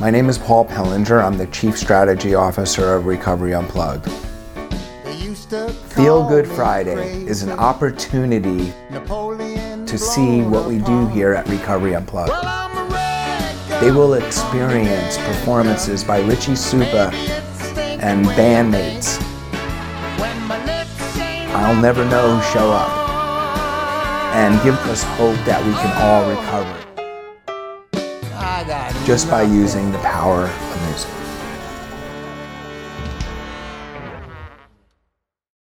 My name is Paul Pellinger. I'm the Chief Strategy Officer of Recovery Unplugged. Feel Good Friday is an opportunity to see what we do here at Recovery Unplugged. They will experience performances by Richie Supa and bandmates. I'll Never Know who show up and give us hope that we can all recover just by using the power